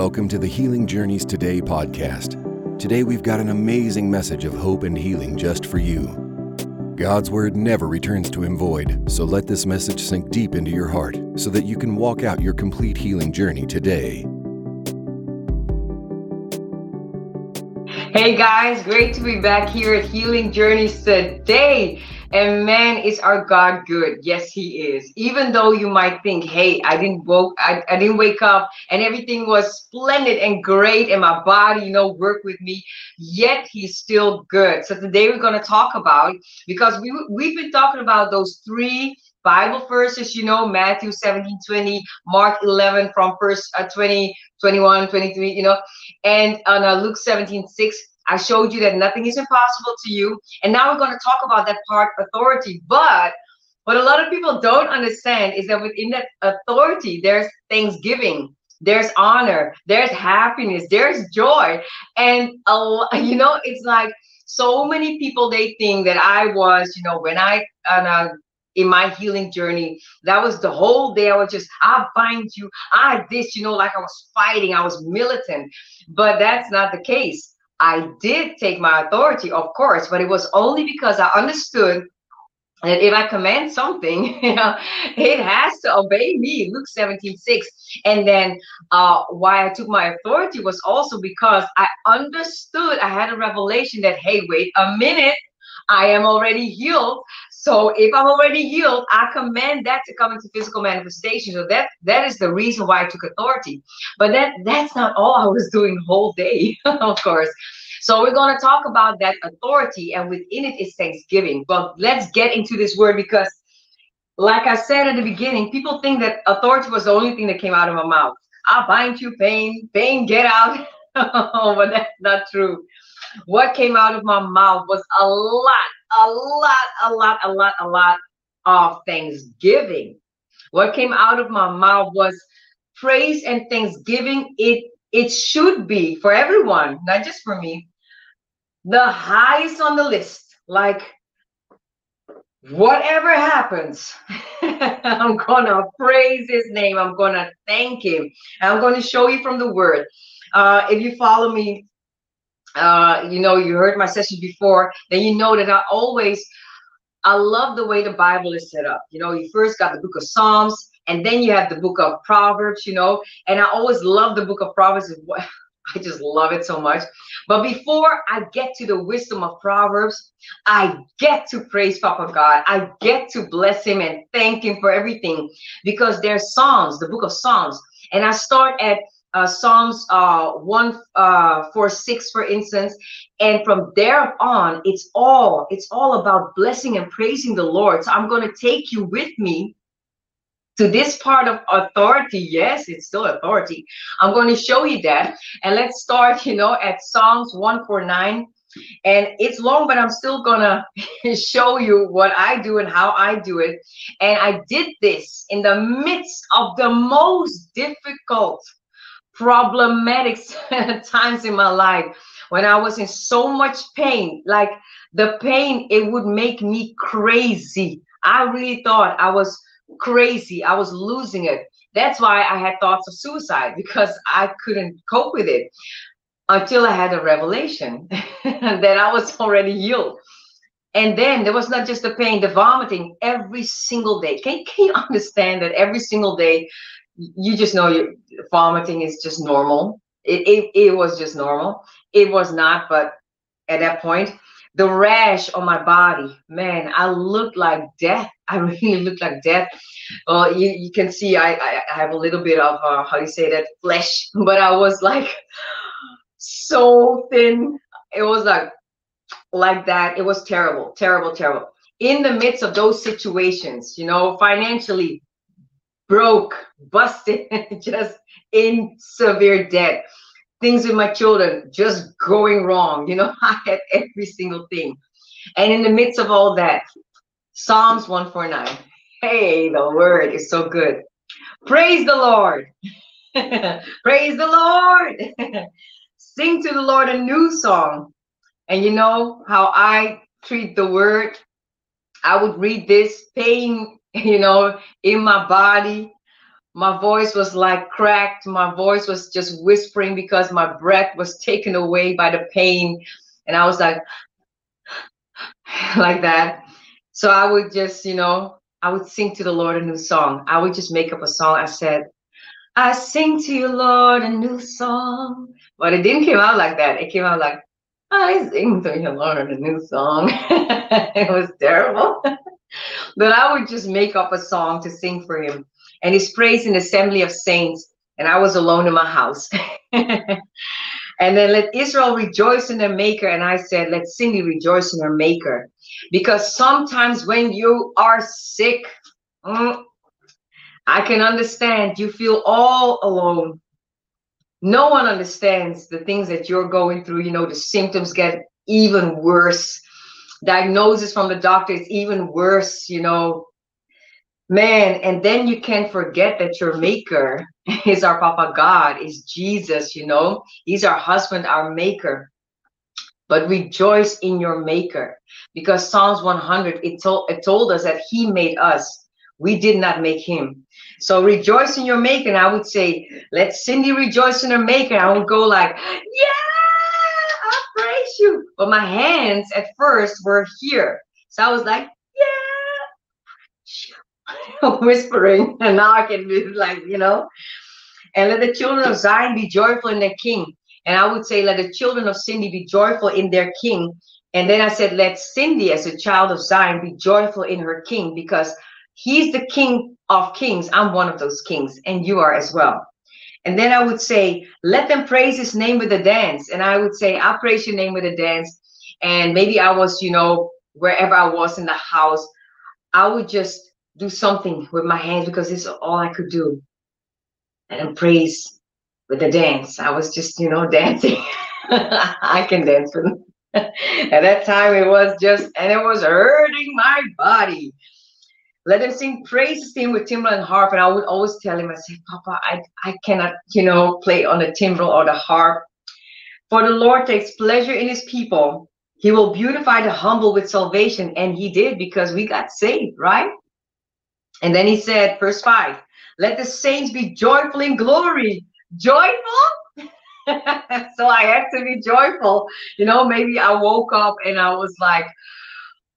Welcome to the Healing Journeys Today podcast. Today we've got an amazing message of hope and healing just for you. God's word never returns to him void, so let this message sink deep into your heart so that you can walk out your complete healing journey today. Hey guys, great to be back here at Healing Journeys today. And man, is our God good? Yes, He is. Even though you might think, "Hey, I didn't woke, I, I didn't wake up, and everything was splendid and great, and my body, you know, worked with me," yet He's still good. So today we're going to talk about because we we've been talking about those three Bible verses, you know, Matthew 17, 20, Mark 11 from first uh, 20, 21, 23, you know, and on uh, Luke 17, 6 I showed you that nothing is impossible to you. And now we're going to talk about that part authority. But what a lot of people don't understand is that within that authority, there's thanksgiving, there's honor, there's happiness, there's joy. And, uh, you know, it's like so many people, they think that I was, you know, when I, uh, in my healing journey. That was the whole day. I was just, I bind you, I this, you know, like I was fighting, I was militant. But that's not the case. I did take my authority, of course, but it was only because I understood that if I command something, you know, it has to obey me. Luke 17, 6. And then uh, why I took my authority was also because I understood, I had a revelation that, hey, wait a minute, I am already healed. So if I'm already healed, I command that to come into physical manifestation. So that that is the reason why I took authority. But that that's not all I was doing whole day, of course. So we're going to talk about that authority, and within it is thanksgiving. But let's get into this word because, like I said at the beginning, people think that authority was the only thing that came out of my mouth. I bind you, pain, pain, get out. but that's not true what came out of my mouth was a lot, a lot, a lot, a lot, a lot of thanksgiving. What came out of my mouth was praise and thanksgiving. It it should be for everyone, not just for me. The highest on the list. Like whatever happens, I'm gonna praise his name. I'm gonna thank him. I'm gonna show you from the word. Uh, if you follow me uh, you know, you heard my session before, then you know that I always, I love the way the Bible is set up. You know, you first got the book of Psalms, and then you have the book of Proverbs, you know, and I always love the book of Proverbs. I just love it so much. But before I get to the wisdom of Proverbs, I get to praise Papa God. I get to bless him and thank him for everything because there's Psalms, the book of Psalms. And I start at uh, Psalms uh, 1 uh, 4 6, for instance. And from there on, it's all it's all about blessing and praising the Lord. So I'm going to take you with me to this part of authority. Yes, it's still authority. I'm going to show you that. And let's start, you know, at Psalms 149. And it's long, but I'm still gonna show you what I do and how I do it. And I did this in the midst of the most difficult problematic times in my life when I was in so much pain. Like the pain, it would make me crazy. I really thought I was crazy. I was losing it. That's why I had thoughts of suicide because I couldn't cope with it until I had a revelation that I was already healed. And then there was not just the pain, the vomiting every single day. Can, can you understand that every single day you just know your vomiting is just normal. It, it, it was just normal. It was not, but at that point, the rash on my body, man, I looked like death. I really looked like death. Well, you, you can see I, I, I have a little bit of, uh, how you say that, flesh, but I was like so thin. It was like, like that. It was terrible, terrible, terrible. In the midst of those situations, you know, financially broke, busted, just in severe debt. Things with my children just going wrong. You know, I had every single thing. And in the midst of all that, Psalms 149. Hey, the word is so good. Praise the Lord. Praise the Lord. Sing to the Lord a new song. And you know how I treat the word? I would read this, pain you know, in my body, my voice was like cracked. My voice was just whispering because my breath was taken away by the pain. And I was like, like that. So I would just, you know, I would sing to the Lord a new song. I would just make up a song. I said, I sing to you, Lord, a new song. But it didn't come out like that. It came out like, I sing to you, Lord, a new song. it was terrible. But I would just make up a song to sing for him. And he's praised in the assembly of saints. And I was alone in my house. and then let Israel rejoice in their maker. And I said, let Cindy rejoice in her maker. Because sometimes when you are sick, mm, I can understand you feel all alone. No one understands the things that you're going through. You know, the symptoms get even worse. Diagnosis from the doctor is even worse, you know. Man, and then you can't forget that your maker is our Papa God, is Jesus, you know. He's our husband, our maker. But rejoice in your maker because Psalms 100, it told, it told us that he made us. We did not make him. So rejoice in your maker. And I would say, let Cindy rejoice in her maker. I would go like, yeah, you. But my hands at first were here. So I was like, yeah, whispering. And now I can be like, you know, and let the children of Zion be joyful in their king. And I would say, let the children of Cindy be joyful in their king. And then I said, let Cindy, as a child of Zion, be joyful in her king because he's the king of kings. I'm one of those kings, and you are as well. And then I would say, let them praise his name with a dance. And I would say, I praise your name with a dance. And maybe I was, you know, wherever I was in the house, I would just do something with my hands because it's all I could do. And praise with the dance. I was just, you know, dancing. I can dance At that time, it was just, and it was hurting my body. Let him sing praises to him with timbrel and harp. And I would always tell him, I said, Papa, I, I cannot, you know, play on the timbrel or the harp. For the Lord takes pleasure in his people. He will beautify the humble with salvation. And he did because we got saved, right? And then he said, verse 5, let the saints be joyful in glory. Joyful? so I had to be joyful. You know, maybe I woke up and I was like,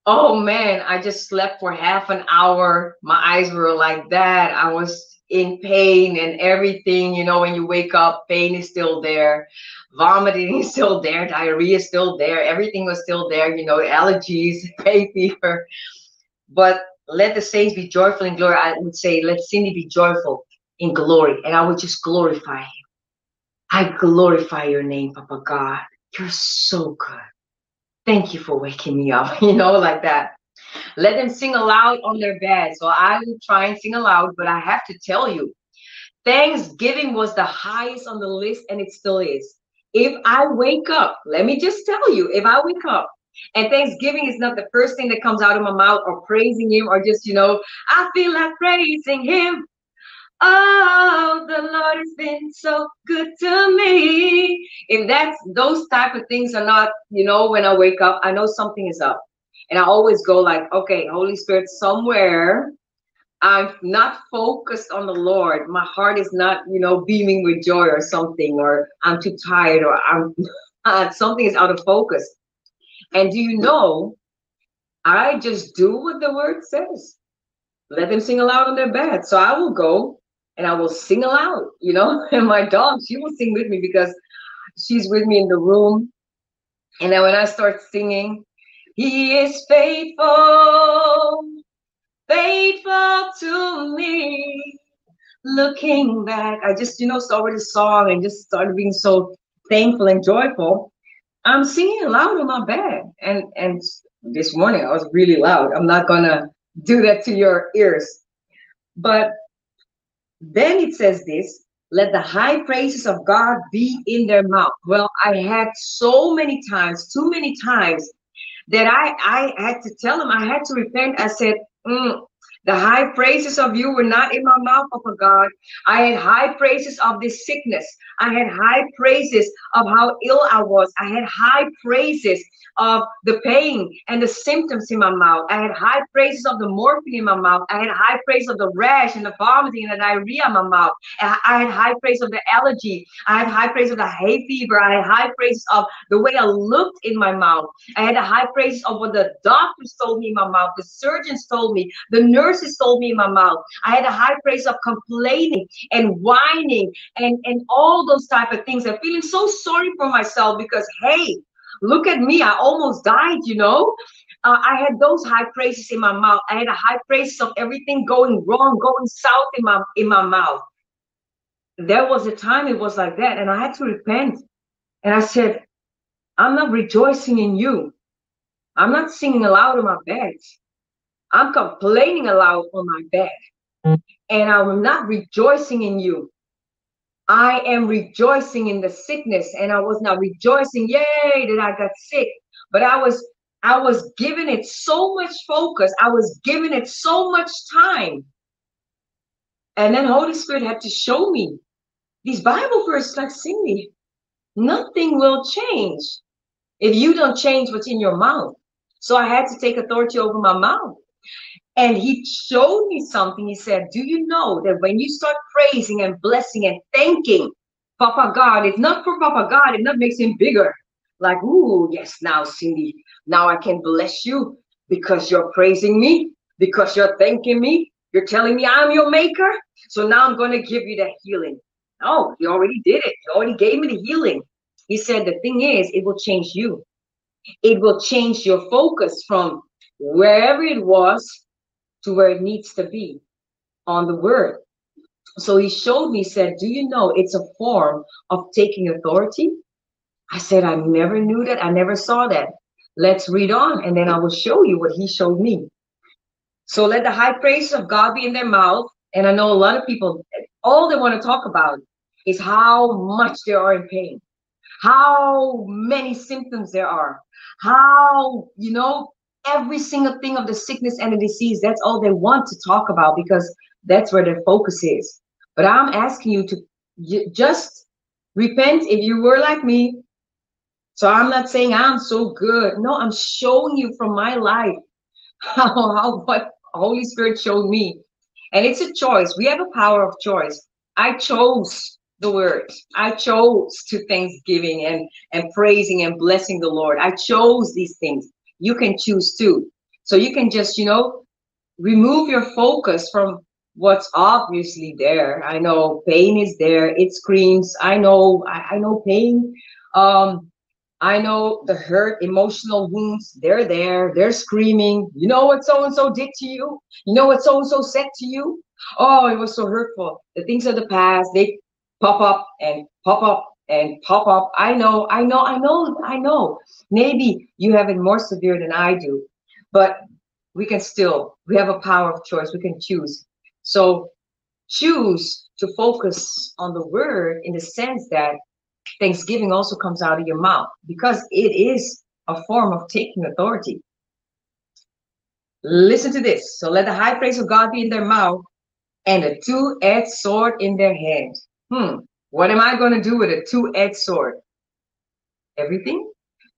oh man, I just slept for half an hour. My eyes were like that. I was in pain and everything. You know, when you wake up, pain is still there, vomiting is still there, diarrhea is still there, everything was still there, you know, allergies, hay fever. But let the saints be joyful in glory. I would say, let Cindy be joyful in glory. And I would just glorify him. I glorify your name, Papa God. You're so good. Thank you for waking me up, you know, like that. Let them sing aloud on their bed. So I will try and sing aloud, but I have to tell you, Thanksgiving was the highest on the list, and it still is. If I wake up, let me just tell you, if I wake up and Thanksgiving is not the first thing that comes out of my mouth or praising him or just, you know, I feel like praising him. Oh, the Lord has been so good to me. If that's those type of things are not, you know, when I wake up, I know something is up. And I always go like, okay, Holy Spirit, somewhere I'm not focused on the Lord. My heart is not, you know, beaming with joy or something, or I'm too tired, or I'm uh, something is out of focus. And do you know, I just do what the word says. Let them sing aloud on their bed. So I will go and I will sing aloud, you know. And my dog, she will sing with me because she's with me in the room. And then when I start singing, He is faithful, faithful to me. Looking back, I just, you know, started a song and just started being so thankful and joyful. I'm singing loud in my bed. And and this morning I was really loud. I'm not gonna do that to your ears. But then it says this, let the high praises of God be in their mouth. Well, I had so many times, too many times, that I, I had to tell them, I had to repent. I said, mm, The high praises of you were not in my mouth, Papa God. I had high praises of this sickness. I had high praises of how ill I was. I had high praises of the pain and the symptoms in my mouth. I had high praises of the morphine in my mouth. I had high praise of the rash and the vomiting and the diarrhea in my mouth. I had high praise of the allergy. I had high praise of the hay fever. I had high praise of the way I looked in my mouth. I had a high praise of what the doctors told me in my mouth, the surgeons told me, the nurses told me in my mouth. I had a high praise of complaining and whining and, and all those type of things and feeling so sorry for myself because, hey, Look at me. I almost died, you know. Uh, I had those high praises in my mouth. I had a high praise of everything going wrong, going south in my in my mouth. There was a time it was like that, and I had to repent. And I said, I'm not rejoicing in you. I'm not singing aloud on my bed. I'm complaining aloud on my bed. And I'm not rejoicing in you. I am rejoicing in the sickness, and I was not rejoicing, yay, that I got sick, but I was I was giving it so much focus, I was giving it so much time. And then Holy Spirit had to show me these Bible verses like Cindy, nothing will change if you don't change what's in your mouth. So I had to take authority over my mouth. And he showed me something. He said, Do you know that when you start praising and blessing and thanking Papa God, it's not for Papa God, it not makes him bigger. Like, ooh, yes, now Cindy, now I can bless you because you're praising me, because you're thanking me, you're telling me I'm your maker. So now I'm going to give you the healing. Oh, he already did it. He already gave me the healing. He said, the thing is, it will change you. It will change your focus from wherever it was to where it needs to be on the word. So he showed me, said, Do you know it's a form of taking authority? I said, I never knew that. I never saw that. Let's read on, and then I will show you what he showed me. So let the high praise of God be in their mouth. And I know a lot of people, all they want to talk about is how much they are in pain, how many symptoms there are, how, you know, every single thing of the sickness and the disease. That's all they want to talk about because that's where their focus is. But I'm asking you to just repent if you were like me. So I'm not saying I'm so good. No, I'm showing you from my life how, how what Holy Spirit showed me. And it's a choice. We have a power of choice. I chose the word. I chose to thanksgiving and and praising and blessing the Lord. I chose these things you can choose too. So you can just, you know, remove your focus from what's obviously there. I know pain is there, it screams. I know, I, I know pain. Um, I know the hurt, emotional wounds, they're there, they're screaming. You know what so and so did to you? You know what so and so said to you? Oh, it was so hurtful. The things of the past, they pop up and pop up and pop up. I know, I know, I know, I know. Maybe you have it more severe than I do, but we can still, we have a power of choice. We can choose. So choose to focus on the word in the sense that Thanksgiving also comes out of your mouth because it is a form of taking authority. Listen to this. So let the high praise of God be in their mouth and a two-edged sword in their hand. Hmm. What am I going to do with a two-edged sword? Everything.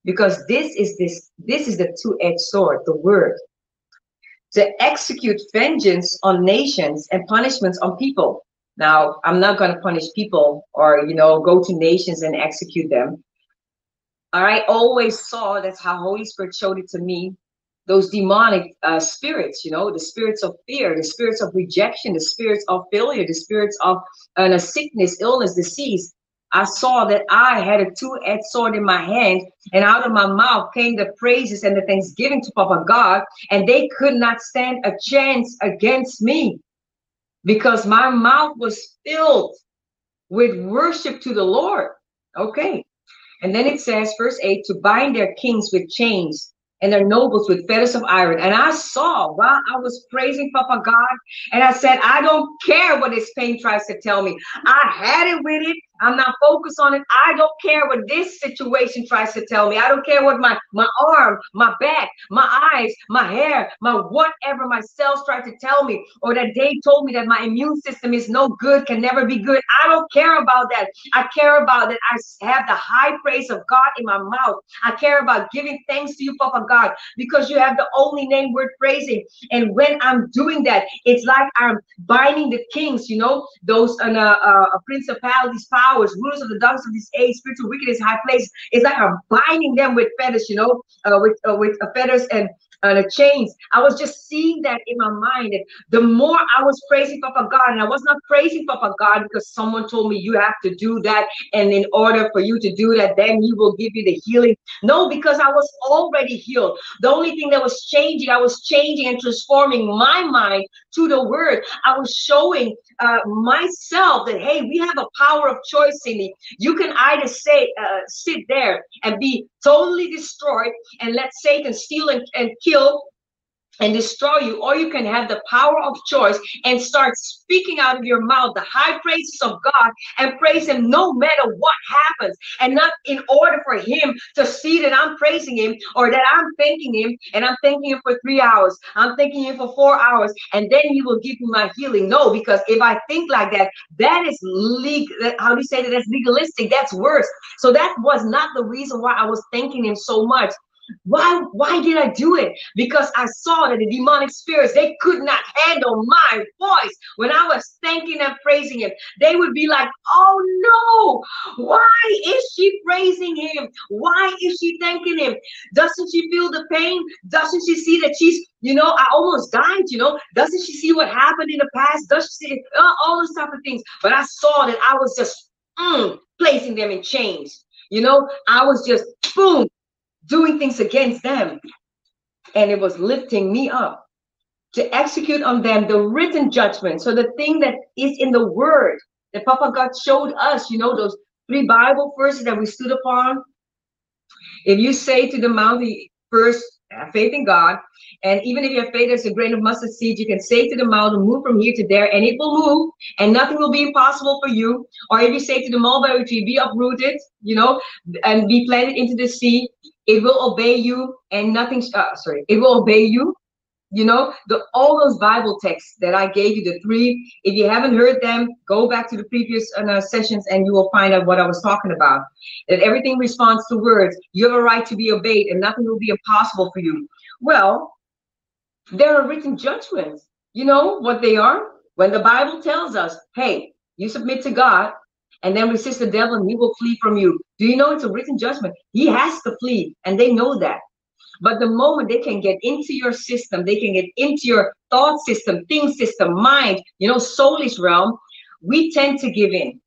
Because this is this this is the two-edged sword, the word. To execute vengeance on nations and punishments on people. Now, I'm not going to punish people or, you know, go to nations and execute them. I always saw that's how Holy Spirit showed it to me those demonic uh, spirits, you know, the spirits of fear, the spirits of rejection, the spirits of failure, the spirits of uh, a sickness, illness, disease. I saw that I had a two-edged sword in my hand, and out of my mouth came the praises and the thanksgiving to Papa God, and they could not stand a chance against me because my mouth was filled with worship to the Lord. Okay. And then it says, verse 8, to bind their kings with chains and their nobles with fetters of iron. And I saw while I was praising Papa God, and I said, I don't care what this pain tries to tell me. I had it with it. I'm not focused on it. I don't care what this situation tries to tell me. I don't care what my my arm, my back, my eyes, my hair, my whatever my cells try to tell me, or that they told me that my immune system is no good, can never be good. I don't care about that. I care about that I have the high praise of God in my mouth. I care about giving thanks to you, Papa God, because you have the only name worth praising. And when I'm doing that, it's like I'm binding the kings, you know, those uh, uh, principalities, powers, rulers of the darkness of this age, spiritual wickedness, high places. It's like I'm binding them with fetters, you know, uh, with uh, with uh, feathers and uh, the chains. I was just seeing that in my mind. And the more I was praising Papa God, and I was not praising Papa God because someone told me you have to do that. And in order for you to do that, then he will give you the healing. No, because I was already healed. The only thing that was changing, I was changing and transforming my mind to the word. I was showing uh, myself that, hey, we have a power of choice in me. You can either say, uh, sit there and be totally destroyed and let Satan steal and, and kill and destroy you, or you can have the power of choice and start speaking out of your mouth the high praises of God and praise Him no matter what happens, and not in order for Him to see that I'm praising Him or that I'm thanking Him and I'm thanking Him for three hours, I'm thanking Him for four hours, and then He will give me my healing. No, because if I think like that, that is legal. How do you say that? That's legalistic. That's worse. So that was not the reason why I was thanking Him so much. Why, why did I do it? Because I saw that the demonic spirits, they could not handle my voice. When I was thanking and praising him, they would be like, oh no, why is she praising him? Why is she thanking him? Doesn't she feel the pain? Doesn't she see that she's, you know, I almost died, you know? Doesn't she see what happened in the past? Does she see uh, all those type of things? But I saw that I was just mm, placing them in chains. You know, I was just boom, doing things against them. And it was lifting me up to execute on them the written judgment. So the thing that is in the word that Papa God showed us, you know, those three Bible verses that we stood upon. If you say to the mountain, first have faith in God, and even if you have faith as a grain of mustard seed, you can say to the mountain, move from here to there, and it will move, and nothing will be impossible for you. Or if you say to the mulberry tree, be uprooted, you know, and be planted into the sea, it will obey you and nothing uh, sorry it will obey you. You know the all those bible texts that i gave you the three if you haven't heard them go back to the previous uh, sessions and you will find out what i was talking about. That everything responds to words. You have a right to be obeyed and nothing will be impossible for you. Well there are written judgments. You know what they are? When the bible tells us hey you submit to god and then resist the devil and he will flee from you. Do you know it's a written judgment? He has to flee, and they know that. But the moment they can get into your system, they can get into your thought system, thing system, mind, you know, soulish realm, we tend to give in.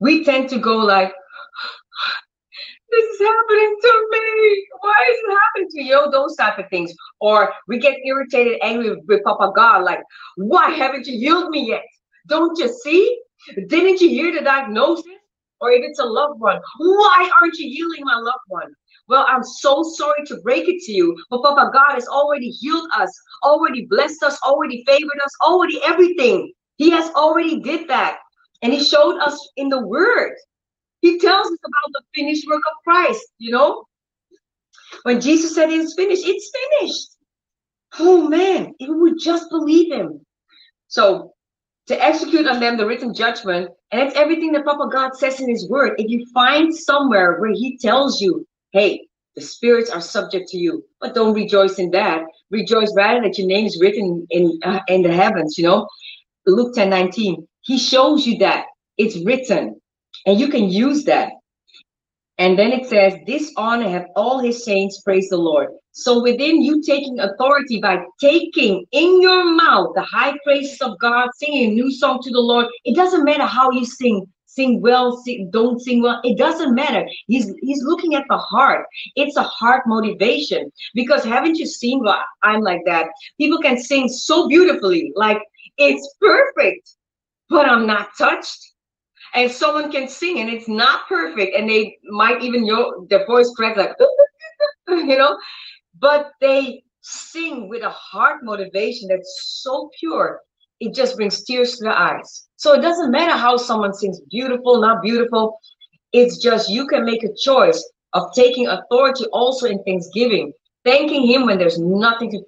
We tend to go like, this is happening to me. Why is it happening to you? Those type of things. Or we get irritated, angry with, with Papa God, like, why haven't you healed me yet? Don't you see? Didn't you hear the diagnosis? Or if it's a loved one, why aren't you healing my loved one? Well, I'm so sorry to break it to you, but Papa God has already healed us, already blessed us, already favored us, already everything. He has already did that. And he showed us in the word. He tells us about the finished work of Christ, you know? When Jesus said it's finished, it's finished. Oh man, if we would just believe him. So to execute on them the written judgment. And it's everything that Papa God says in his word. If you find somewhere where he tells you, hey, the spirits are subject to you, but don't rejoice in that. Rejoice rather that your name is written in uh, in the heavens, you know. Luke 10 19. He shows you that it's written, and you can use that. And then it says, This honor have all his saints, praise the Lord. So within you taking authority by taking in your mouth the high praises of God, singing a new song to the Lord, it doesn't matter how you sing, sing well, sing, don't sing well. It doesn't matter. He's he's looking at the heart. It's a heart motivation. Because haven't you seen what I'm like that? People can sing so beautifully, like it's perfect, but I'm not touched and someone can sing and it's not perfect and they might even know their voice cracks like you know but they sing with a heart motivation that's so pure it just brings tears to the eyes. So it doesn't matter how someone sings beautiful, not beautiful. It's just you can make a choice of taking authority also in thanksgiving, thanking Him when there's nothing to,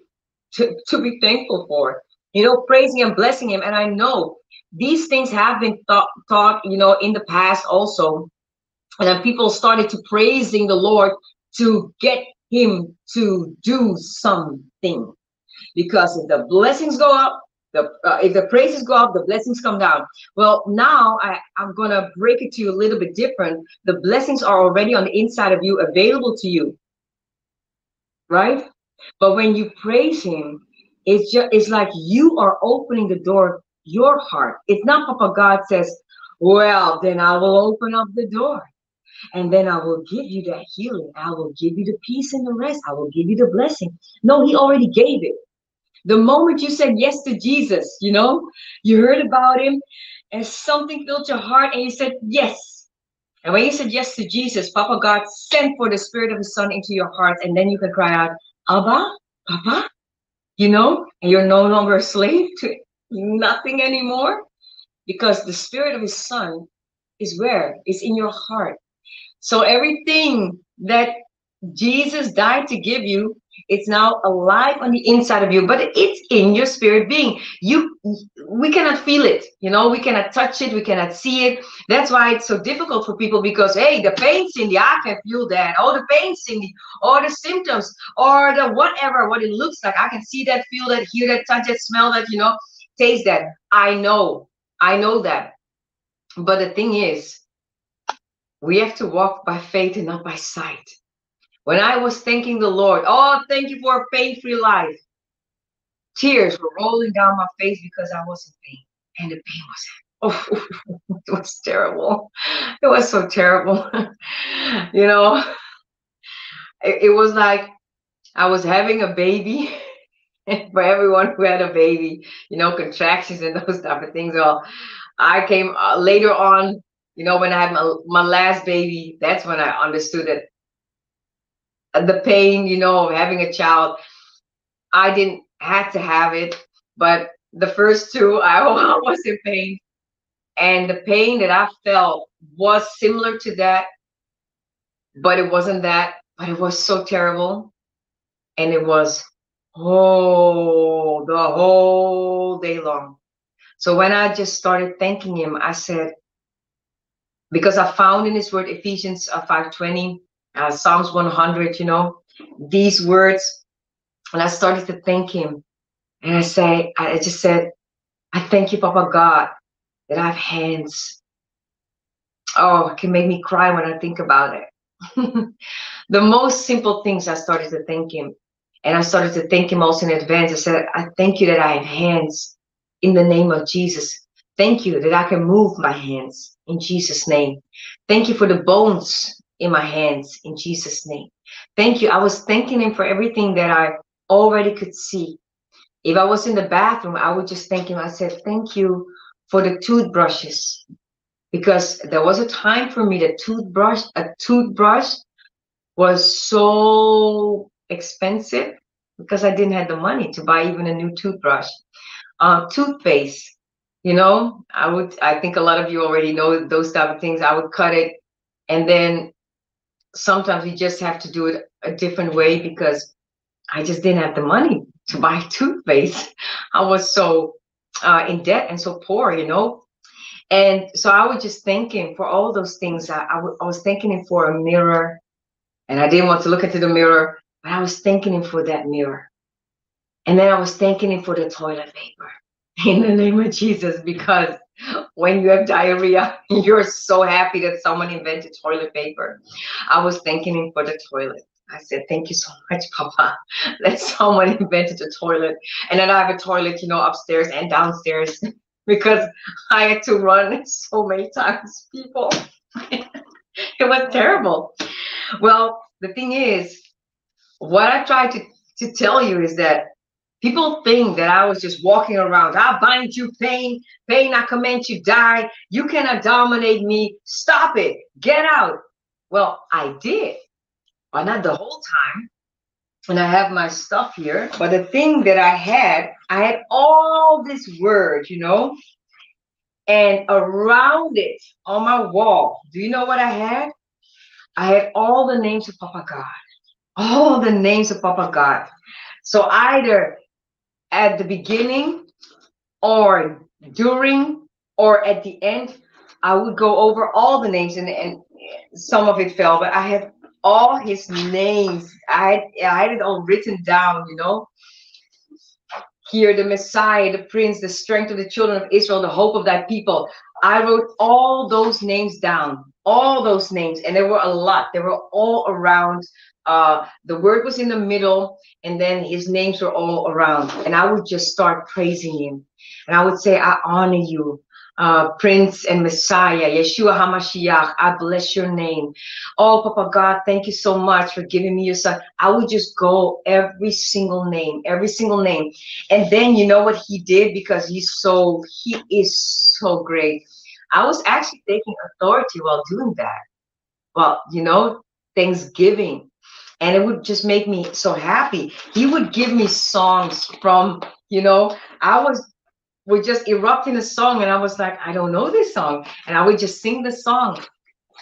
to, to be thankful for, you know, praising and blessing Him. And I know these things have been taught, you know, in the past also. And then people started to praising the Lord to get Him to do something. Because if the blessings go up, the, uh, if the praises go up, the blessings come down. Well, now I, I'm to break it to you a little bit different. The blessings are already on the inside of you, available to you. Right? But when you praise him, it's just it's like you are opening the door your heart. It's not Papa God says, Well, then I will open up the door. And then I will give you that healing. I will give you the peace and the rest. I will give you the blessing. No, he already gave it. The moment you said yes to Jesus, you know, you heard about him and something filled your heart and you said yes. And when you said yes to Jesus, Papa God sent for the spirit of his son into your heart. And then you can cry out, Abba, Papa, you know, and you're no longer a slave to nothing anymore because the spirit of his son is where? Is in your heart. So everything that Jesus died to give you it's now alive on the inside of you but it's in your spirit being. You we cannot feel it you know we cannot touch it we cannot see it. That's why it's so difficult for people because hey the pain cindy i can feel that oh the pain cindy or the symptoms or the whatever what it looks like. I can see that feel that hear that touch that smell that you know taste that. I know i know that. But the thing is we have to walk by faith and not by sight when I was thanking the Lord, oh, thank you for a pain free life. Tears were rolling down my face because I was in pain. And the pain was, oh, it was terrible. It was so terrible. you know, it, it was like I was having a baby. for everyone who had a baby, you know, contractions and those type of things. Well, I came uh, later on, you know, when I had my, my last baby, that's when I understood that the pain, you know, of having a child. I didn't have to have it, but the first two, I was in pain. And the pain that I felt was similar to that, but it wasn't that, but it was so terrible. And it was, oh, the whole day long. So when I just started thanking him, I said, because I found in his word Ephesians uh, 5:20, uh, Psalms 100, you know, these words. And I started to thank him. And I say, I just said, I thank you, Papa God, that I have hands. Oh, it can make me cry when I think about it. the most simple things I started to thank him. And I started to thank him also in advance. I said, I thank you that I have hands in the name of Jesus. Thank you that I can move my hands in Jesus' name. Thank you for the bones in my hands in Jesus' name. Thank you. I was thanking him for everything that I already could see. If I was in the bathroom, I would just thank him. I said, Thank you for the toothbrushes. Because there was a time for me that toothbrush, a toothbrush was so expensive because I didn't have the money to buy even a new toothbrush. Uh, toothpaste, you know, I would I think a lot of you already know those type of things. I would cut it and then sometimes you just have to do it a different way because I just didn't have the money to buy toothpaste. I was so uh, in debt and so poor, you know. And so I was just thinking for all those things. I, I, w- I was thanking him for a mirror, and I didn't want to look into the mirror, but I was thanking him for that mirror. And then I was thanking him for the toilet paper in the name of Jesus because when you have diarrhea, you're so happy that someone invented toilet paper. I was thanking him for the toilet. I said, thank you so much, Papa, that someone invented the toilet. And then I have a toilet, you know, upstairs and downstairs because I had to run so many times, people. it was terrible. Well, the thing is, what I tried to, to tell you is that People think that I was just walking around. I bind you, pain. Pain, I command you, die. You cannot dominate me. Stop it. Get out. Well, I did, but not the whole time. and I have my stuff here. But the thing that I had, I had all this word, you know, and around it on my wall, do you know what I had? I had all the names of Papa God, all the names of Papa God. So either at the beginning or during or at the end, I would go over all the names and, and some of it fell, but I had all his names. I had, I had it all written down, you know. Here, the Messiah, the Prince, the strength of the children of Israel, the hope of thy people. I wrote all those names down, all those names, and there were a lot. They were all around. Uh, the word was in the middle, and then his names were all around. And I would just start praising him. And I would say, I honor you uh, Prince and Messiah, Yeshua HaMashiach, I bless your name. Oh, Papa God, thank you so much for giving me your son. I would just go every single name, every single name. And then you know what he did because he's so, he is so great. I was actually taking authority while doing that. Well, you know, Thanksgiving. And it would just make me so happy. He would give me songs from, you know, I was would just erupt in a song and I was like, I don't know this song. And I would just sing the song.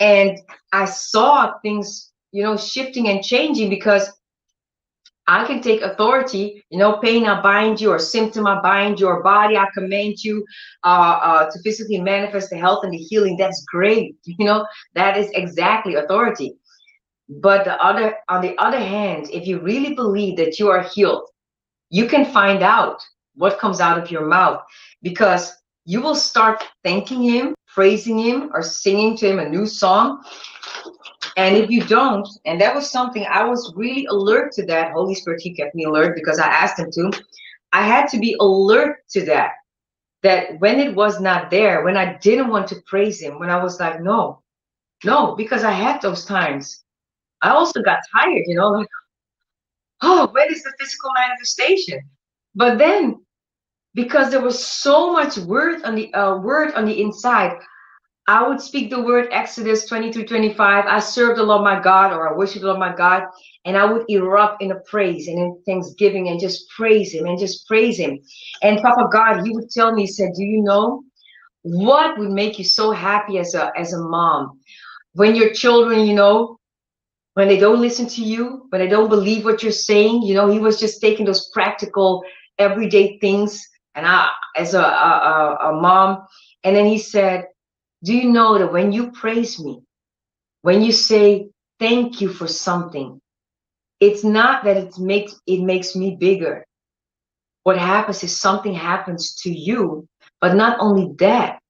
And I saw things, you know, shifting and changing because I can take authority, you know, pain I bind you or symptom I bind your body, I command you uh, uh, to physically manifest the health and the healing. That's great. You know, that is exactly authority. But the other, on the other hand, if you really believe that you are healed, you can find out what comes out of your mouth because you will start thanking him, praising him, or singing to him a new song. And if you don't, and that was something I was really alert to that. Holy Spirit, he kept me alert because I asked him to. I had to be alert to that. That when it was not there, when I didn't want to praise him, when I was like, no, no, because I had those times. I also got tired, you know, like, oh, when is the physical manifestation? But then, because there was so much word on the uh, word on the inside, I would speak the word Exodus 23, 25. I serve the Lord my God, or I worship the Lord my God, and I would erupt in a praise and in thanksgiving and just praise him and just praise him. And Papa God, he would tell me, he said, Do you know what would make you so happy as a as a mom? When your children, you know, when they don't listen to you, when they don't believe what you're saying, you know, he was just taking those practical everyday things and I as a, a, a mom. And then he said, do you know that when you praise me, when you say thank you for something, it's not that it makes it makes me bigger. What happens is something happens to you, but not only that,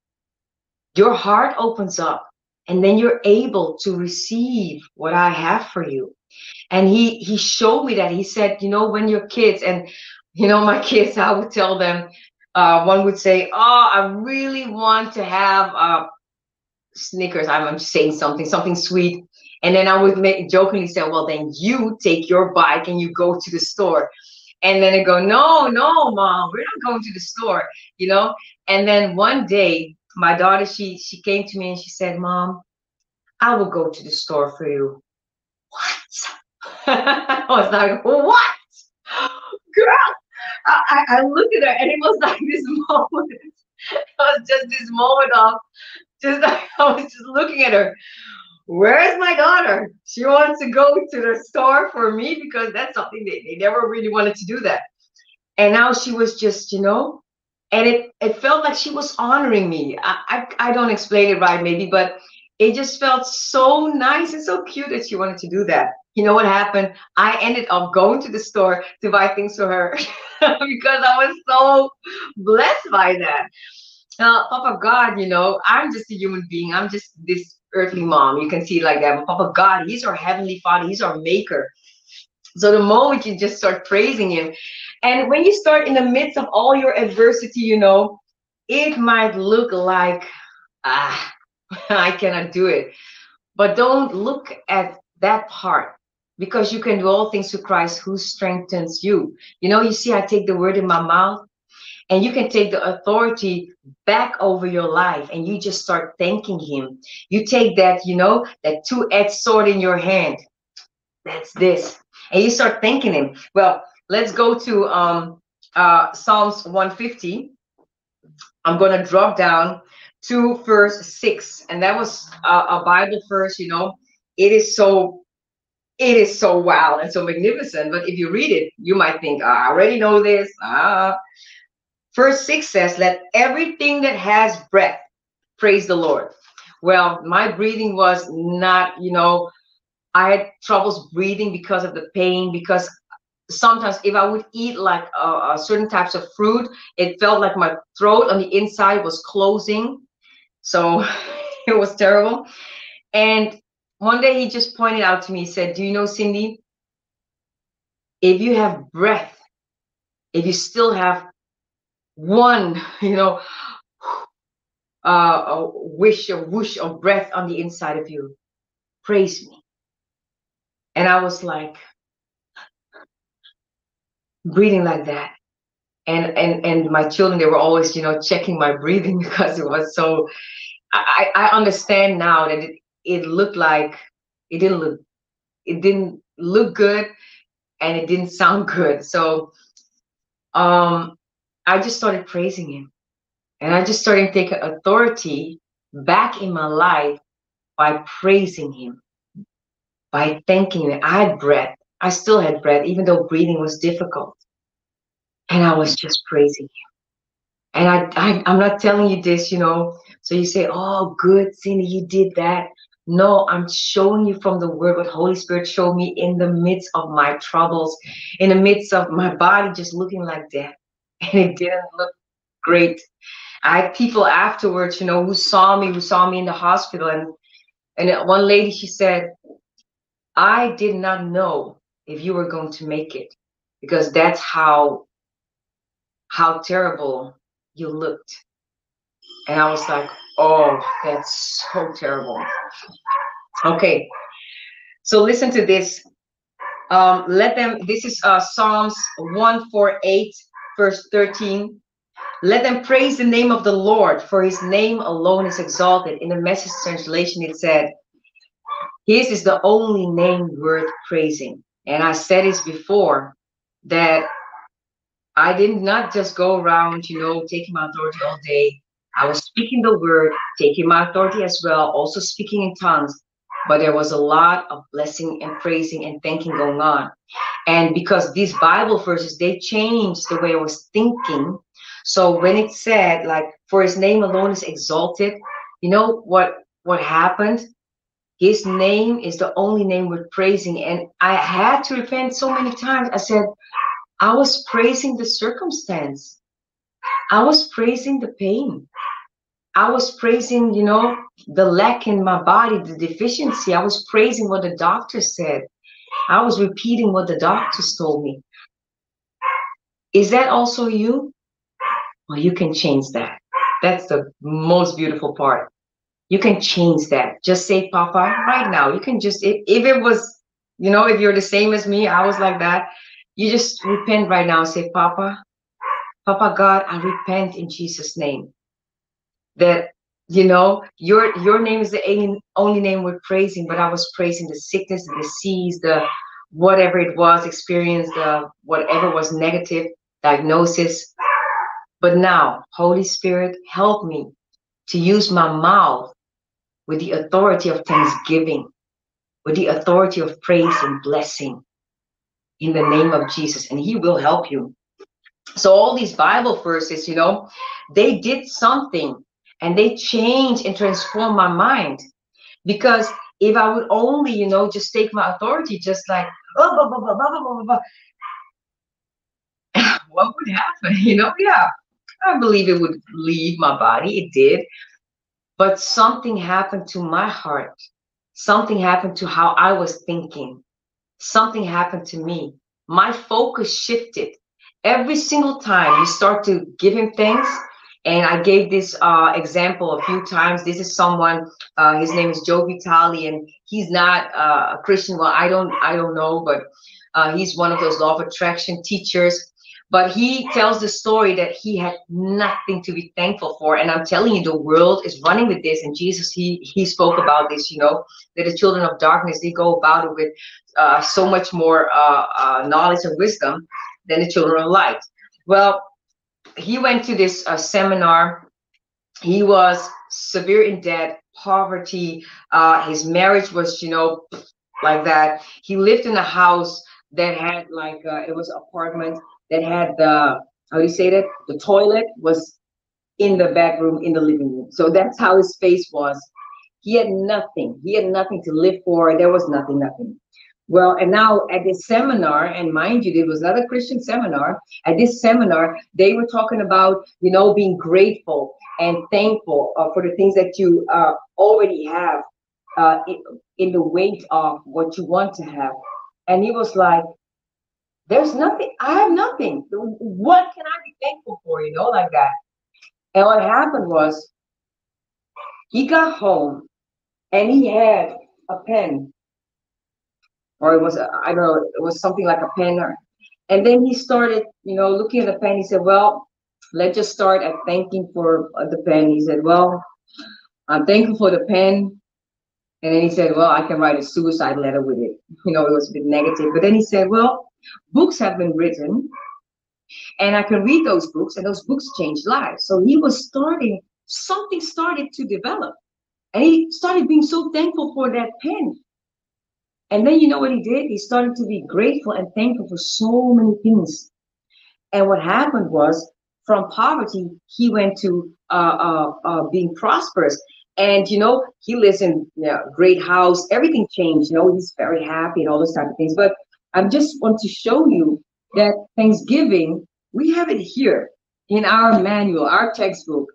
your heart opens up and then you're able to receive what I have for you. And he he showed me that he said, you know, when your kids and you know, my kids, I would tell them, uh, one would say, oh, I really want to have uh, Snickers. I'm saying something, something sweet. And then I would make jokingly say, well, then you take your bike and you go to the store. And then they go, no, no, mom, we're not going to the store, you know? And then one day, my daughter, she she came to me and she said, mom, I will go to the store for you. What? I was like, what? Girl, I, I looked at her and it was like this moment. It was just this moment of just I was just looking at her. Where's my daughter? She wants to go to the store for me because that's something they, they never really wanted to do that. And now she was just, you know, and it it felt like she was honoring me. I, I, I don't explain it right, maybe, but it just felt so nice and so cute that she wanted to do that. You know what happened? I ended up going to the store to buy things for her because I was so blessed by that. Uh, Papa God, you know, I'm just a human being. I'm just this earthly mom. You can see like that. But Papa God, He's our heavenly Father. He's our Maker. So the moment you just start praising Him, and when you start in the midst of all your adversity, you know, it might look like ah I cannot do it. But don't look at that part because you can do all things through Christ who strengthens you. You know, you see, I take the word in my mouth and you can take the authority back over your life and you just start thanking him. You take that, you know, that two-edged sword in your hand. That's this. And you start thanking him. Well, let's go to um, uh, Psalms 150. I'm going to drop down to verse 6, and that was a Bible verse, you know. It is so it is so wild and so magnificent. But if you read it, you might think, I already know this. Ah. Verse 6 says, Let everything that has breath praise the Lord. Well, my breathing was not, you know, I had troubles breathing because of the pain, because sometimes if I would eat like uh, certain types of fruit, it felt like my throat on the inside was closing. So it was terrible. And one day he just pointed out to me, he said, Do you know, Cindy, if you have breath, if you still have one, you know, uh, a wish, a whoosh of breath on the inside of you, praise me. And I was like, breathing like that. And and and my children, they were always, you know, checking my breathing because it was so I, I understand now that it, it looked like it didn't look it didn't look good and it didn't sound good. So um I just started praising him. And I just started taking authority back in my life by praising him, by thanking him. I had breath. I still had breath, even though breathing was difficult. And I was just praising him. And I, I I'm not telling you this, you know. So you say, "Oh, good, Cindy, you did that." No, I'm showing you from the word what Holy Spirit showed me in the midst of my troubles, in the midst of my body just looking like death. And it didn't look great. I had people afterwards, you know, who saw me, who saw me in the hospital. And and one lady, she said, I did not know if you were going to make it because that's how how terrible you looked. And I was like, oh, that's so terrible. Okay. So listen to this. Um, let them, this is uh, Psalms 148, verse 13. Let them praise the name of the Lord, for his name alone is exalted. In the message translation, it said, His is the only name worth praising. And I said this before that I did not just go around, you know, taking my authority all day. I was speaking the word, taking my authority as well, also speaking in tongues. But there was a lot of blessing and praising and thanking going on. And because these Bible verses, they changed the way I was thinking. So when it said, like, for his name alone is exalted, you know what what happened? His name is the only name worth praising. And I had to repent so many times. I said, I was praising the circumstance. I was praising the pain. I was praising, you know, the lack in my body, the deficiency. I was praising what the doctor said. I was repeating what the doctors told me. Is that also you? Well, you can change that. That's the most beautiful part. You can change that. Just say, Papa, right now. You can just, if, if it was, you know, if you're the same as me, I was like that. You just repent right now say, Papa, Papa God, I repent in Jesus' name. That you know your your name is the only name we're praising, but I was praising the sickness, the disease, the whatever it was, experience, the whatever was negative diagnosis. But now, Holy Spirit, help me to use my mouth with the authority of thanksgiving, with the authority of praise and blessing in the name of Jesus, and He will help you. So, all these Bible verses, you know, they did something and they changed and transformed my mind. Because if I would only, you know, just take my authority, just like, oh, blah, blah, blah, blah, blah, blah, what would happen? You know, yeah, I believe it would leave my body. It did. But something happened to my heart. Something happened to how I was thinking something happened to me. My focus shifted. Every single time you start to give him thanks, and I gave this uh, example a few times. This is someone. Uh, his name is Joe Vitale, and he's not uh, a Christian. Well, I don't, I don't know, but uh, he's one of those law of attraction teachers. But he tells the story that he had nothing to be thankful for. And i'm telling you the world is running with this. And jesus he he spoke about this you know that the children of darkness they go about it with uh, so much more uh, uh, knowledge and wisdom than the children of light. Well he went to this uh, seminar. He was severe in debt poverty uh, his marriage was you know like that. He lived in a house that had like uh, it was apartment that had the how do you say that? The toilet was in the bedroom, in the living room. So that's how his space was. He had nothing. He had nothing to live for. There was nothing, nothing. Well, and now at this seminar, and mind you, it was not a Christian seminar. At this seminar, they were talking about, you know, being grateful and thankful uh, for the things that you uh, already have uh, in the weight of what you want to have. And he was like, there's nothing, I have nothing. What can I be thankful for, you know, like that? And what happened was he got home and he had a pen, or it was, I don't know, it was something like a pen. Or, and then he started, you know, looking at the pen. He said, Well, let's just start at thanking for uh, the pen. He said, Well, I'm thankful for the pen. And then he said, Well, I can write a suicide letter with it. You know, it was a bit negative. But then he said, Well, books have been written and I can read those books and those books change lives. So he was starting, something started to develop. And he started being so thankful for that pen. And then you know what he did? He started to be grateful and thankful for so many things. And what happened was from poverty, he went to uh, uh, uh, being prosperous. And you know, he lives in a you know, great house. Everything changed. You know, he's very happy and all those type of things. But I just want to show you that Thanksgiving, we have it here in our manual, our textbook.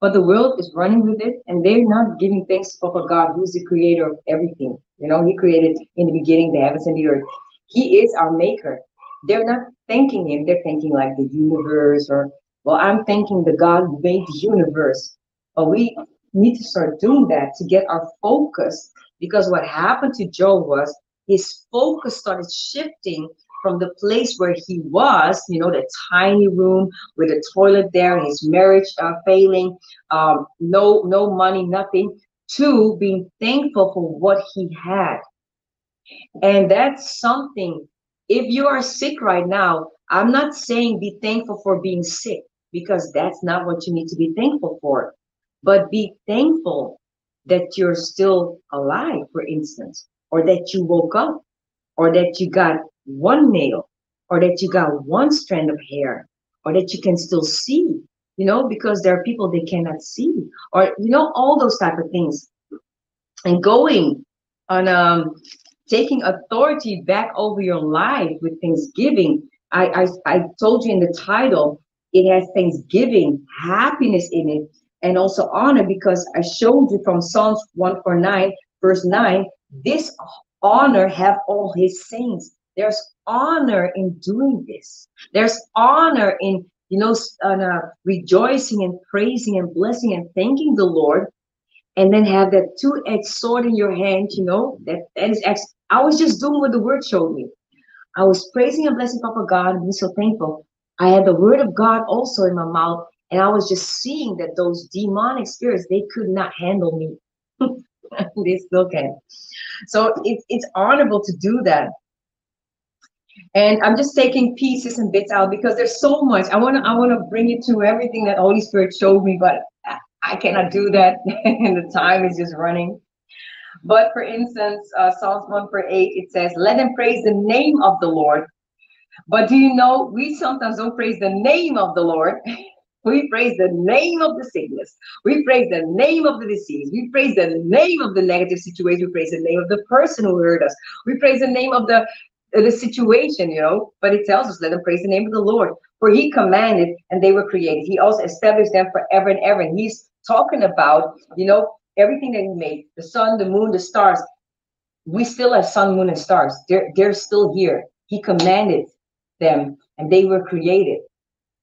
But the world is running with it, and they're not giving thanks for God, who's the creator of everything. You know, He created in the beginning the heavens and the earth. He is our maker. They're not thanking Him, they're thanking like the universe, or, well, I'm thanking the God who made the universe. But we need to start doing that to get our focus because what happened to Joe was his focus started shifting from the place where he was, you know, the tiny room with a toilet there, and his marriage uh, failing, um, no, no money, nothing, to being thankful for what he had. And that's something. If you are sick right now, I'm not saying be thankful for being sick because that's not what you need to be thankful for. But be thankful that you're still alive, for instance or that you woke up, or that you got one nail, or that you got one strand of hair, or that you can still see, you know, because there are people they cannot see, or you know, all those type of things. And going on um taking authority back over your life with Thanksgiving. I, I I told you in the title, it has Thanksgiving, happiness in it, and also honor because I showed you from Psalms 149, verse 9, this honor have all his saints. There's honor in doing this. There's honor in, you know, uh, rejoicing and praising and blessing and thanking the Lord. And then have that two-edged sword in your hand, you know, that, that is, ex- I was just doing what the word showed me. I was praising and blessing Papa God and being so thankful. I had the word of God also in my mouth, and I was just seeing that those demonic spirits, they could not handle me. they still can. So it, it's honorable to do that. And I'm just taking pieces and bits out because there's so much. I want to I want to bring you to everything that Holy Spirit showed me, but I cannot do that, and the time is just running. But for instance, uh, Psalms 1 for 8, it says, Let them praise the name of the Lord. But do you know, we sometimes don't praise the name of the Lord. We praise the name of the sickness. We praise the name of the disease. We praise the name of the negative situation. We praise the name of the person who hurt us. We praise the name of the uh, the situation, you know. But it tells us, let them praise the name of the Lord. For he commanded and they were created. He also established them forever and ever. And he's talking about, you know, everything that he made, the sun, the moon, the stars. We still have sun, moon, and stars. They're they're still here. He commanded them and they were created.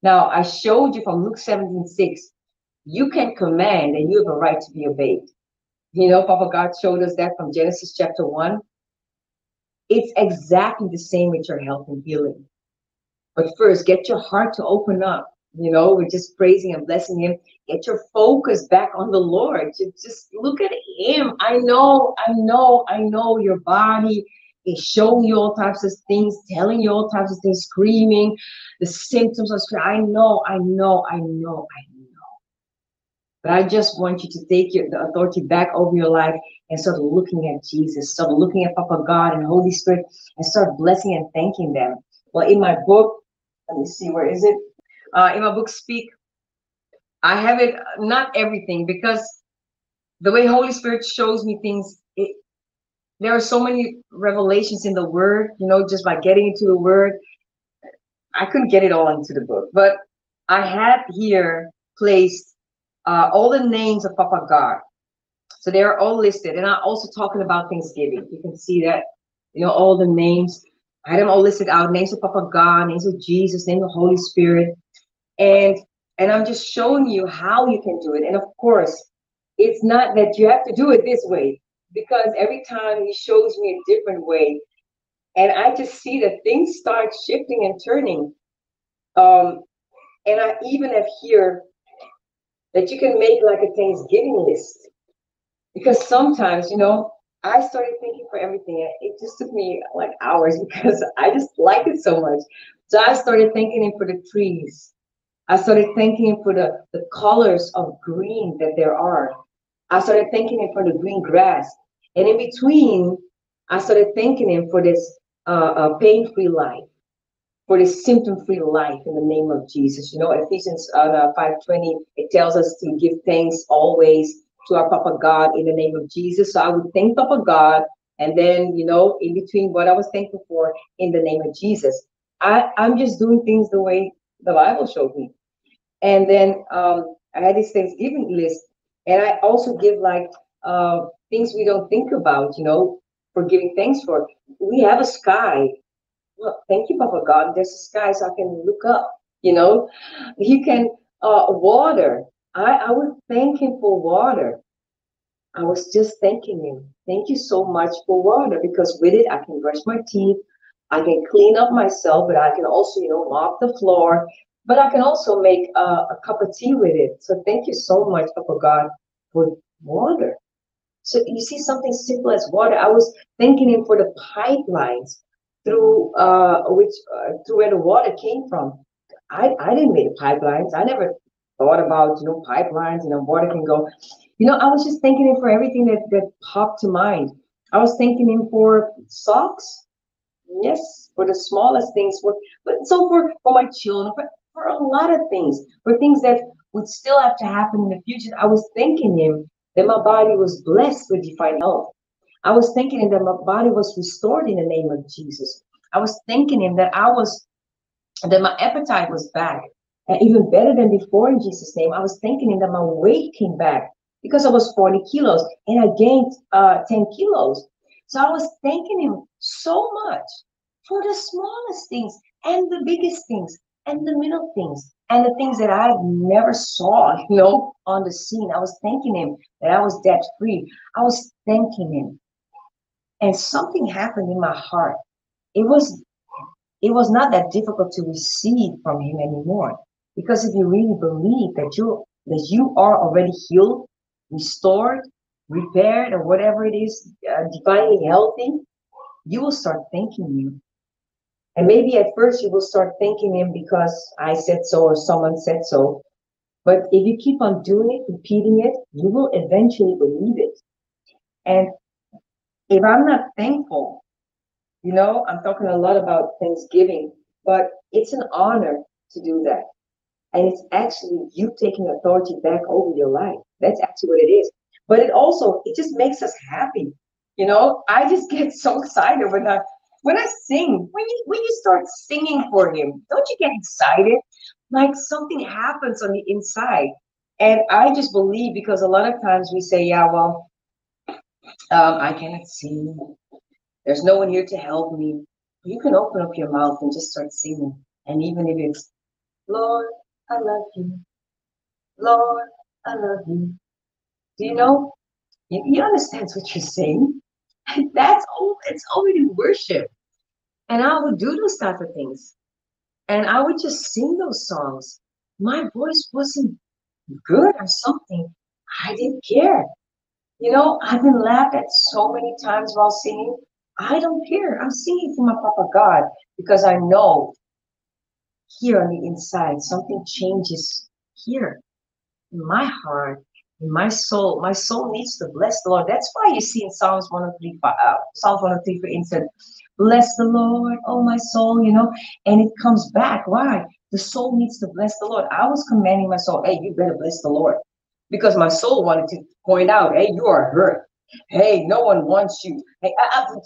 Now, I showed you from Luke 17 6, you can command and you have a right to be obeyed. You know, Papa God showed us that from Genesis chapter 1. It's exactly the same with your health and healing. But first, get your heart to open up. You know, we're just praising and blessing Him. Get your focus back on the Lord. Just look at Him. I know, I know, I know your body showing you all types of things, telling you all types of things, screaming, the symptoms of I know, I know, I know, I know. But I just want you to take your, the authority back over your life and start looking at Jesus, start looking at Papa God and Holy Spirit, and start blessing and thanking them. Well, in my book, let me see, where is it? Uh, in my book, Speak, I have it, not everything, because the way Holy Spirit shows me things, there are so many revelations in the Word, you know, just by getting into the Word. I couldn't get it all into the book, but I had here placed uh, all the names of Papa God. So they're all listed. And I'm also talking about Thanksgiving. You can see that, you know, all the names. I had them all listed out, names of Papa God, names of Jesus, name of Holy Spirit. And and I'm just showing you how you can do it. And of course, it's not that you have to do it this way, because every time he shows me a different way, and I just see that things start shifting and turning. Um, and I even have here that you can make like a Thanksgiving list. Because sometimes, you know, I started thinking for everything. It just took me like hours because I just like it so much. So I started thinking for the trees. I started thanking for the, the colors of green that there are. I started thanking him for the green grass. And in between, I started thanking him for this uh, uh, pain-free life, for this symptom-free life in the name of Jesus. You know, Ephesians uh, 5.20, it tells us to give thanks always to our Papa God in the name of Jesus. So I would thank Papa God, and then, you know, in between what I was thankful for in the name of Jesus. I, I'm just doing things the way the Bible showed me. And then um, I had this Thanksgiving list, and I also give like uh, things we don't think about, you know, for giving thanks for. We have a sky. Well, thank you, Papa God. There's a sky, so I can look up. You know, you can uh, water. I I would thank Him for water. I was just thanking Him. Thank you so much for water because with it I can brush my teeth. I can clean up myself, but I can also, you know, mop the floor but I can also make a, a cup of tea with it. So thank you so much, Papa God, for water. So you see something simple as water. I was thanking him for the pipelines through uh, which uh, through where the water came from. I, I didn't make pipelines. I never thought about you know pipelines and you know, water can go. You know, I was just thanking him for everything that that popped to mind. I was thanking him for socks. Yes, for the smallest things. For but so for for my children, for for a lot of things, for things that would still have to happen in the future. I was thanking him that my body was blessed with divine health. I was thanking him that my body was restored in the name of Jesus. I was thanking him that I was that my appetite was back and even better than before in Jesus' name. I was thanking him that my weight came back because I was 40 kilos and I gained uh, 10 kilos. So I was thanking him so much for the smallest things and the biggest things and the middle things and the things that I never saw, you know, on the scene. I was thanking him that I was debt free. I was thanking him. And something happened in my heart. It was it was not that difficult to receive from him anymore. Because if you really believe that you that you are already healed, restored, repaired, or whatever it is, uh, divinely healthy, you will start thanking you and maybe at first you will start thanking him because I said so or someone said so. But if you keep on doing it, repeating it, you will eventually believe it. And if I'm not thankful, you know, I'm talking a lot about Thanksgiving, but it's an honor to do that. And it's actually you taking authority back over your life. That's actually what it is. But it also, it just makes us happy. You know, I just get so excited when I when I sing, when you when you start singing for him, don't you get excited? Like something happens on the inside. And I just believe because a lot of times we say, yeah, well, um, I cannot sing. There's no one here to help me. You can open up your mouth and just start singing. And even if it's, Lord, I love you. Lord, I love you. Do you know? You, you understand what you're saying? That's all. It's already worship. And I would do those type of things. and I would just sing those songs. My voice wasn't good or something. I didn't care. You know, I've been laughed at so many times while singing. I don't care. I'm singing for my Papa God because I know here on the inside something changes here in my heart, my soul. My soul needs to bless the Lord. That's why you see in Psalms 103, uh, Psalms 103, for instance, bless the Lord, oh my soul, you know, and it comes back. Why? The soul needs to bless the Lord. I was commanding my soul, hey, you better bless the Lord. Because my soul wanted to point out, hey, you are hurt. Hey, no one wants you. Hey, I, I,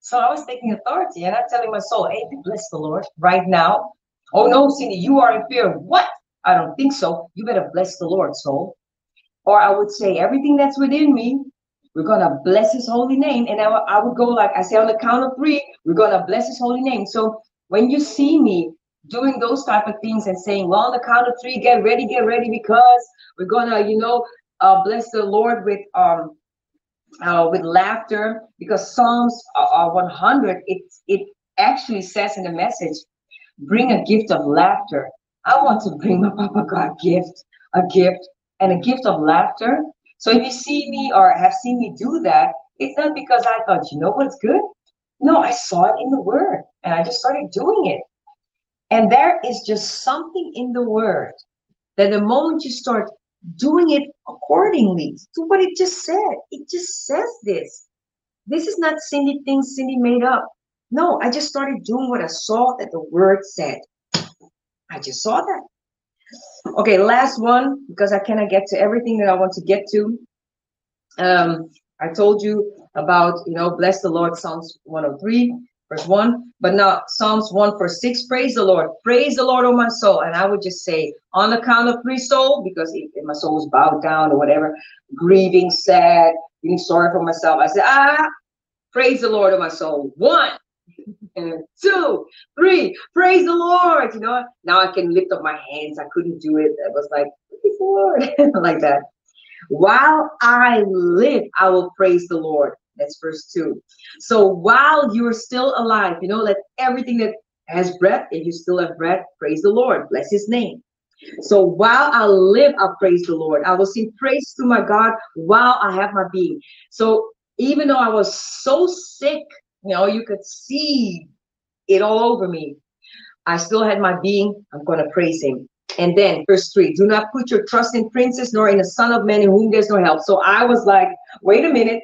so I was taking authority and I'm telling my soul, hey, bless the Lord right now. Oh no, Cindy, you are in fear. What? I don't think so. You better bless the Lord, soul. Or I would say, everything that's within me, we're going to bless his holy name. And I, I would go like, I say on the count of three, we're going to bless his holy name. So when you see me doing those type of things and saying, well, on the count of three, get ready, get ready, because we're going to, you know, uh, bless the Lord with um uh, with laughter, because Psalms uh, 100, it, it actually says in the message, bring a gift of laughter I want to bring my Papa God gift, a gift, and a gift of laughter. So if you see me or have seen me do that, it's not because I thought, you know what's good? No, I saw it in the word and I just started doing it. And there is just something in the word that the moment you start doing it accordingly to what it just said, it just says this. This is not Cindy things Cindy made up. No, I just started doing what I saw that the word said. I just saw that. Okay, last one, because I cannot get to everything that I want to get to. Um, I told you about, you know, bless the Lord, Psalms 103, verse 1. But now, Psalms 1 for 6, praise the Lord. Praise the Lord, oh my soul. And I would just say, on the count of three, soul, because if, if my soul is bowed down or whatever, grieving, sad, being sorry for myself, I say, ah, praise the Lord, oh my soul. One, and two, three, praise the Lord. You know, now I can lift up my hands. I couldn't do it. It was like, praise the Lord, like that. While I live, I will praise the Lord. That's verse two. So while you're still alive, you know, let everything that has breath, if you still have breath, praise the Lord. Bless his name. So while I live, I praise the Lord. I will sing praise to my God while I have my being. So even though I was so sick you know, you could see it all over me. I still had my being. I'm going to praise him. And then verse three, do not put your trust in princes nor in the son of man in whom there's no help. So I was like, wait a minute.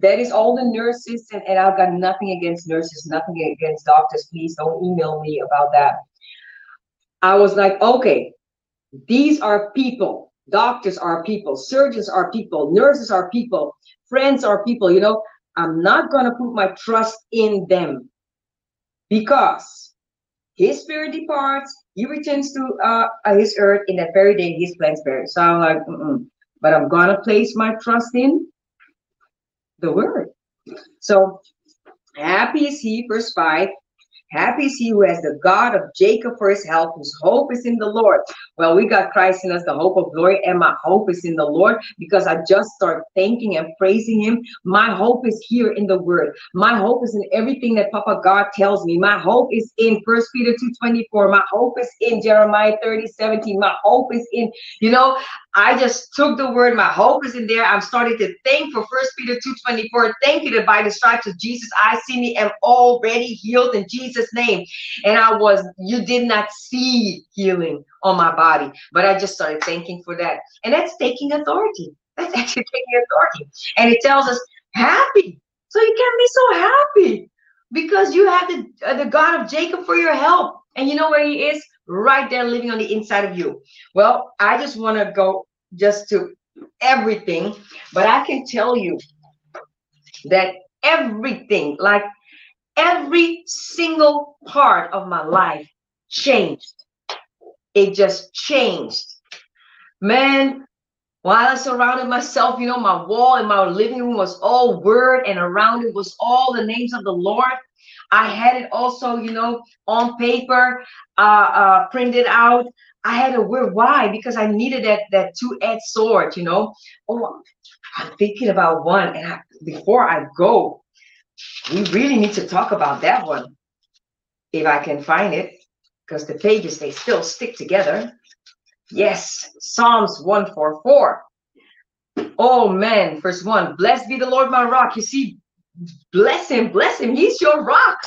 That is all the nurses, and, and I've got nothing against nurses, nothing against doctors. Please don't email me about that. I was like, okay, these are people. Doctors are people, surgeons are people, nurses are people, friends are people, you know. I'm not going to put my trust in them because his spirit departs, he returns to uh, his earth in that very day, his plans perish. So I'm like, mm -mm. but I'm going to place my trust in the word. So happy is he, verse 5, Happy is he who has the God of Jacob for his help, whose hope is in the Lord. Well, we got Christ in us, the hope of glory, and my hope is in the Lord because I just start thanking and praising him. My hope is here in the word. My hope is in everything that Papa God tells me. My hope is in First Peter 2:24. My hope is in Jeremiah 30, 17. My hope is in, you know, I just took the word, my hope is in there. I'm starting to thank for First Peter 2:24. Thank you that by the stripes of Jesus, I see me am already healed in Jesus' name. And I was, you did not see healing on my body, but I just started thanking for that. And that's taking authority. That's actually taking authority. And it tells us happy. So you can be so happy because you have the, uh, the God of Jacob for your help. And you know where he is? right there living on the inside of you. Well, I just want to go just to everything, but I can tell you that everything, like every single part of my life changed. It just changed. Man, while I surrounded myself, you know, my wall in my living room was all word, and around it was all the names of the Lord. I had it also, you know, on paper, uh, uh, printed out. I had a word. Why? Because I needed that that two-edged sword, you know. Oh, I'm thinking about one, and I, before I go, we really need to talk about that one. if I can find it, because the pages they still stick together. Yes, Psalms 144. Oh man, verse 1 Blessed be the Lord my rock. You see, bless him, bless him. He's your rock.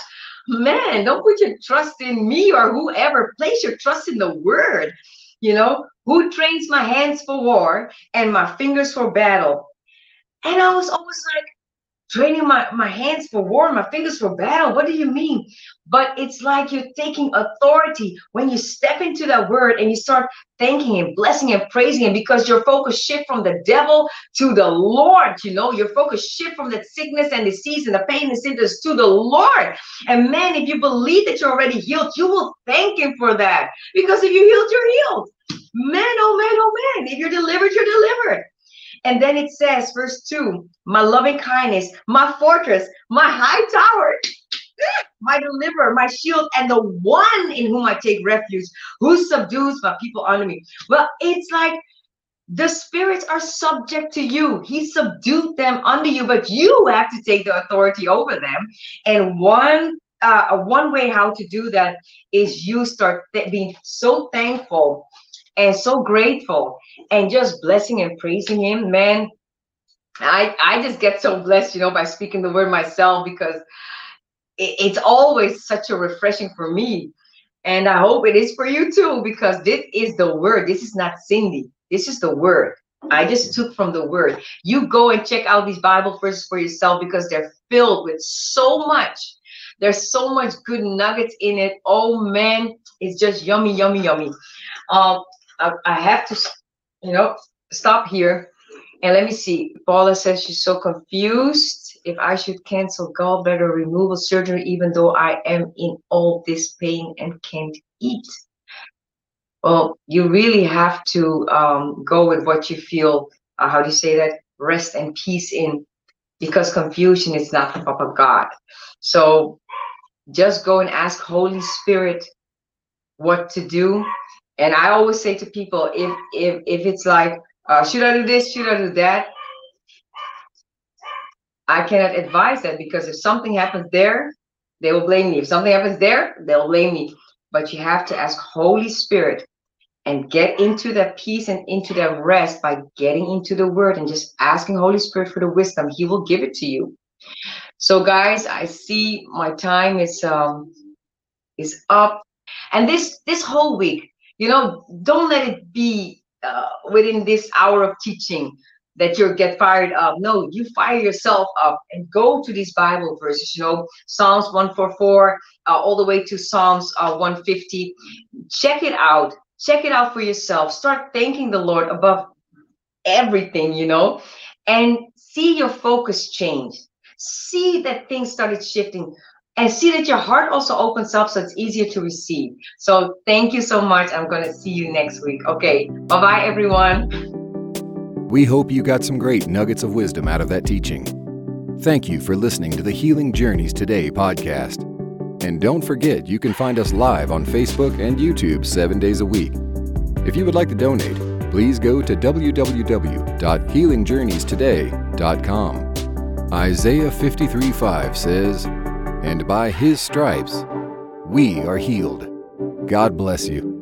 Man, don't put your trust in me or whoever. Place your trust in the word. You know, who trains my hands for war and my fingers for battle. And I was always like, training my, my hands for war, my fingers for battle. What do you mean? But it's like you're taking authority when you step into that word and you start thanking him, blessing him, praising him, because your focus shift from the devil to the Lord. You know, your focus shift from the sickness and disease and the pain and symptoms to the Lord. And man, if you believe that you're already healed, you will thank him for that. Because if you healed, you're healed. Man, oh man, oh man. If you're delivered, you're delivered. And then it says, verse 2 My loving kindness, my fortress, my high tower, my deliverer, my shield, and the one in whom I take refuge, who subdues my people under me. Well, it's like the spirits are subject to you. He subdued them under you, but you have to take the authority over them. And one uh, one way how to do that is you start th- being so thankful and so grateful and just blessing and praising him man i i just get so blessed you know by speaking the word myself because it, it's always such a refreshing for me and i hope it is for you too because this is the word this is not cindy this is the word I just took from the word. You go and check out these Bible verses for yourself because they're filled with so much. There's so much good nuggets in it. Oh man, it's just yummy, yummy, yummy. Um, I, I have to, you know, stop here. And let me see. Paula says she's so confused if I should cancel gallbladder removal surgery, even though I am in all this pain and can't eat. Well, you really have to um, go with what you feel. Uh, how do you say that? Rest and peace in, because confusion is not the of God. So just go and ask Holy Spirit what to do and I always say to people, if if if it's like, uh, should I do this? Should I do that? I cannot advise that because if something happens there, they will blame me. If something happens there, they'll blame me. But you have to ask Holy Spirit and get into that peace and into that rest by getting into the word and just asking Holy Spirit for the wisdom. He will give it to you. So guys, I see my time is um is up. And this this whole week, you know don't let it be uh, within this hour of teaching that you get fired up. No you fire yourself up and go to these bible verses you know psalms 144 uh, all the way to psalms uh, 150 check it out. Check it out for yourself. Start thanking the lord above everything you know and see your focus change. See that things started shifting and see that your heart also opens up so it's easier to receive. So thank you so much. I'm going to see you next week. Okay. Bye bye, everyone. We hope you got some great nuggets of wisdom out of that teaching. Thank you for listening to the Healing Journeys Today podcast. And don't forget, you can find us live on Facebook and YouTube seven days a week. If you would like to donate, please go to www.healingjourneystoday.com. Isaiah 53:5 says, and by his stripes we are healed. God bless you.